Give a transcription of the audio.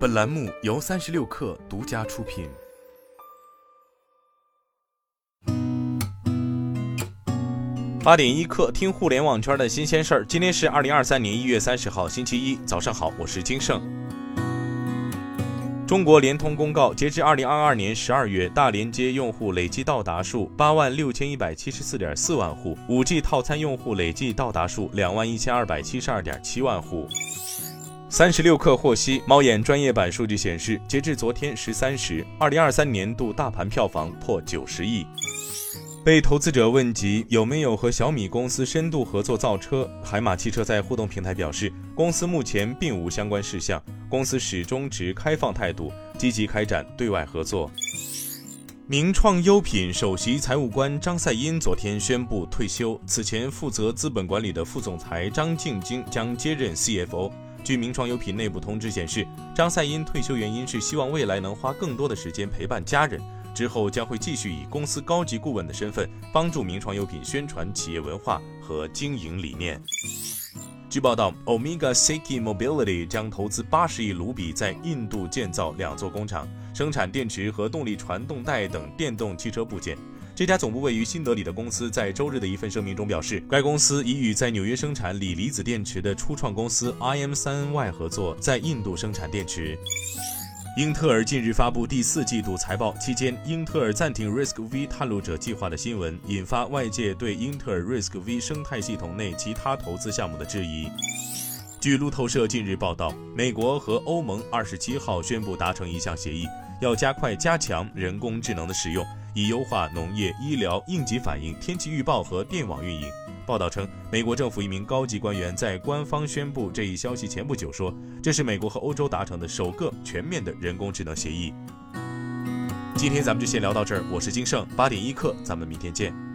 本栏目由三十六氪独家出品。八点一刻，听互联网圈的新鲜事儿。今天是二零二三年一月三十号，星期一，早上好，我是金盛。中国联通公告，截至二零二二年十二月，大连接用户累计到达数八万六千一百七十四点四万户，五 G 套餐用户累计到达数两万一千二百七十二点七万户。三十六氪获悉，猫眼专业版数据显示，截至昨天十三时，二零二三年度大盘票房破九十亿。被投资者问及有没有和小米公司深度合作造车，海马汽车在互动平台表示，公司目前并无相关事项，公司始终持开放态度，积极开展对外合作。名创优品首席财务官张赛因昨天宣布退休，此前负责资本管理的副总裁张静晶将接任 CFO。据名创优品内部通知显示，张赛因退休原因是希望未来能花更多的时间陪伴家人，之后将会继续以公司高级顾问的身份帮助名创优品宣传企业文化和经营理念。据报道，Omega Seiki Mobility 将投资八十亿卢比在印度建造两座工厂，生产电池和动力传动带等电动汽车部件。这家总部位于新德里的公司在周日的一份声明中表示，该公司已与在纽约生产锂离子电池的初创公司 IM3NY 合作，在印度生产电池。英特尔近日发布第四季度财报期间，英特尔暂停 Risk V 探路者计划的新闻，引发外界对英特尔 Risk V 生态系统内其他投资项目的质疑。据路透社近日报道，美国和欧盟二十七号宣布达成一项协议，要加快加强人工智能的使用。以优化农业、医疗、应急反应、天气预报和电网运营。报道称，美国政府一名高级官员在官方宣布这一消息前不久说，这是美国和欧洲达成的首个全面的人工智能协议。今天咱们就先聊到这儿，我是金盛，八点一刻，咱们明天见。